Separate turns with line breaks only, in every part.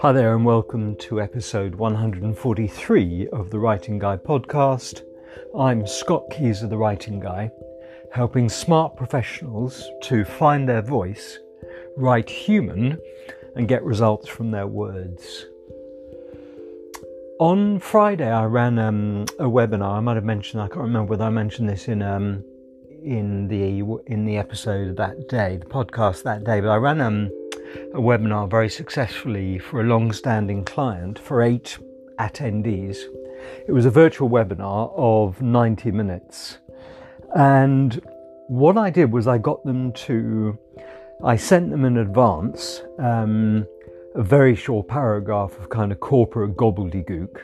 Hi there, and welcome to episode 143 of the Writing Guy podcast. I'm Scott Keys of the Writing Guy, helping smart professionals to find their voice, write human, and get results from their words. On Friday, I ran um, a webinar. I might have mentioned. I can't remember whether I mentioned this in um, in the in the episode that day, the podcast that day. But I ran um, a webinar very successfully for a long-standing client for eight attendees. It was a virtual webinar of 90 minutes, and what I did was I got them to. I sent them in advance. Um, a very short paragraph of kind of corporate gobbledygook,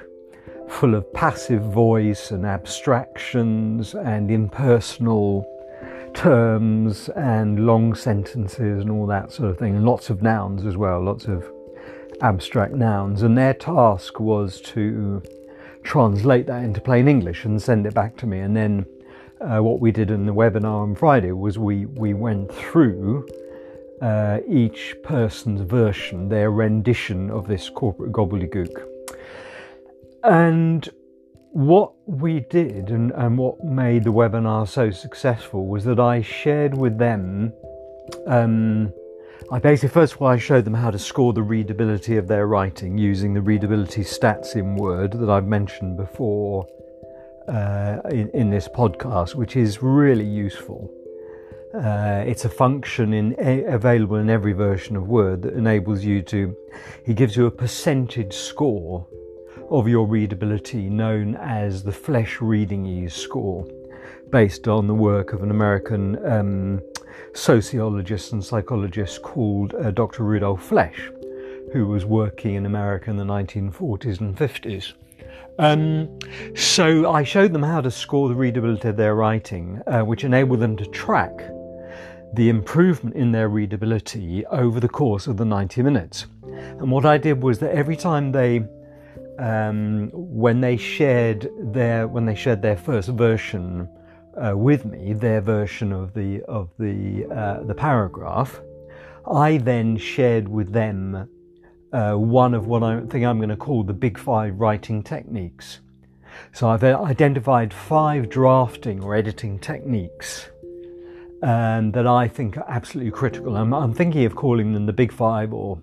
full of passive voice and abstractions and impersonal terms and long sentences and all that sort of thing, and lots of nouns as well, lots of abstract nouns. And their task was to translate that into plain English and send it back to me. And then uh, what we did in the webinar on Friday was we, we went through uh, each person's version, their rendition of this corporate gobbledygook. And what we did and, and what made the webinar so successful was that I shared with them. Um, I basically, first of all, I showed them how to score the readability of their writing using the readability stats in Word that I've mentioned before uh, in, in this podcast, which is really useful. Uh, it's a function in available in every version of Word that enables you to. He gives you a percentage score of your readability, known as the Flesch Reading Ease score, based on the work of an American um, sociologist and psychologist called uh, Dr. Rudolf Flesch, who was working in America in the 1940s and 50s. Um, so I showed them how to score the readability of their writing, uh, which enabled them to track the improvement in their readability over the course of the 90 minutes. And what I did was that every time they um, when they shared their when they shared their first version uh, with me, their version of the of the uh, the paragraph, I then shared with them uh, one of what I think I'm going to call the big five writing techniques. So I've identified five drafting or editing techniques um, that I think are absolutely critical. I'm, I'm, thinking of calling them the Big Five or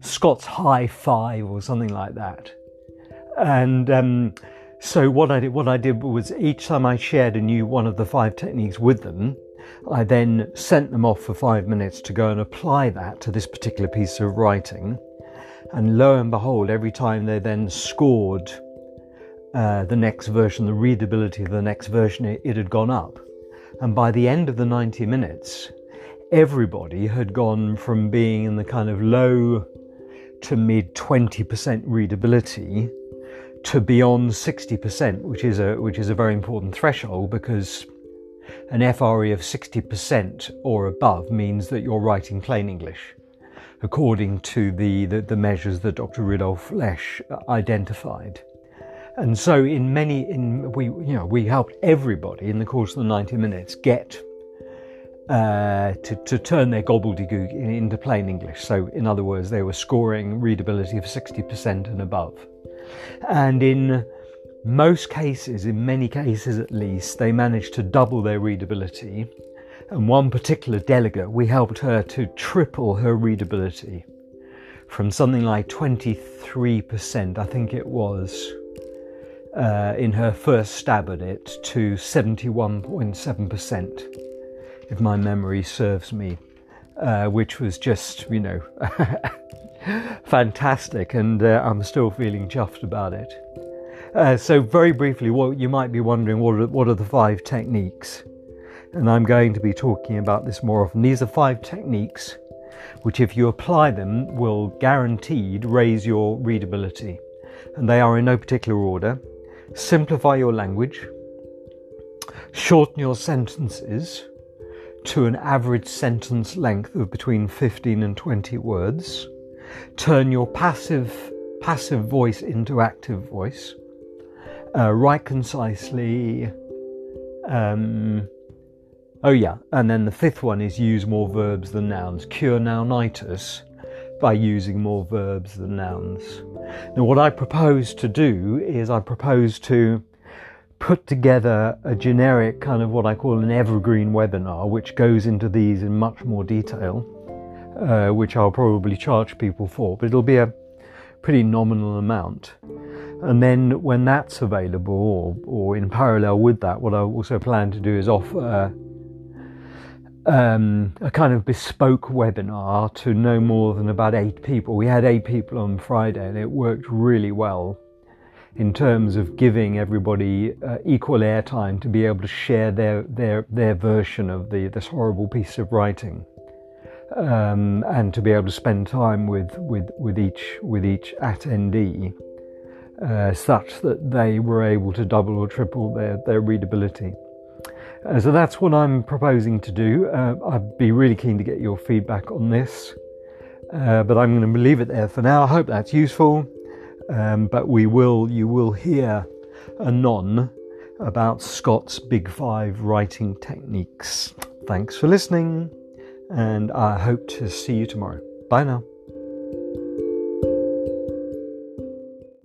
Scott's High Five or something like that. And um, so what I did, what I did was each time I shared a new one of the five techniques with them, I then sent them off for five minutes to go and apply that to this particular piece of writing. And lo and behold, every time they then scored uh, the next version, the readability of the next version, it, it had gone up. And by the end of the 90 minutes, everybody had gone from being in the kind of low to mid 20% readability to beyond 60%, which is a which is a very important threshold because an FRE of 60% or above means that you're writing plain English, according to the, the, the measures that Dr. Rudolf Flesch identified. And so, in many, in we, you know, we helped everybody in the course of the 90 minutes get uh, to, to turn their gobbledygook into plain English. So, in other words, they were scoring readability of 60% and above. And in most cases, in many cases at least, they managed to double their readability. And one particular delegate, we helped her to triple her readability from something like 23%, I think it was, uh, in her first stab at it to 71.7%, if my memory serves me, uh, which was just, you know, fantastic, and uh, I'm still feeling chuffed about it. Uh, so, very briefly, what you might be wondering what are, what are the five techniques? And I'm going to be talking about this more often. These are five techniques which, if you apply them, will guaranteed raise your readability. And they are in no particular order simplify your language, shorten your sentences to an average sentence length of between 15 and 20 words, turn your passive passive voice into active voice, uh, write concisely, um, Oh, yeah, and then the fifth one is use more verbs than nouns. Cure nounitis by using more verbs than nouns. Now, what I propose to do is I propose to put together a generic kind of what I call an evergreen webinar, which goes into these in much more detail, uh, which I'll probably charge people for, but it'll be a pretty nominal amount. And then when that's available, or, or in parallel with that, what I also plan to do is offer um, a kind of bespoke webinar to no more than about eight people. We had eight people on Friday, and it worked really well in terms of giving everybody uh, equal airtime to be able to share their their their version of the this horrible piece of writing, um, and to be able to spend time with with with each with each attendee, uh, such that they were able to double or triple their their readability. Uh, so that's what I'm proposing to do. Uh, I'd be really keen to get your feedback on this, uh, but I'm going to leave it there for now. I hope that's useful. Um, but we will, you will hear anon about Scott's Big Five writing techniques. Thanks for listening, and I hope to see you tomorrow. Bye now.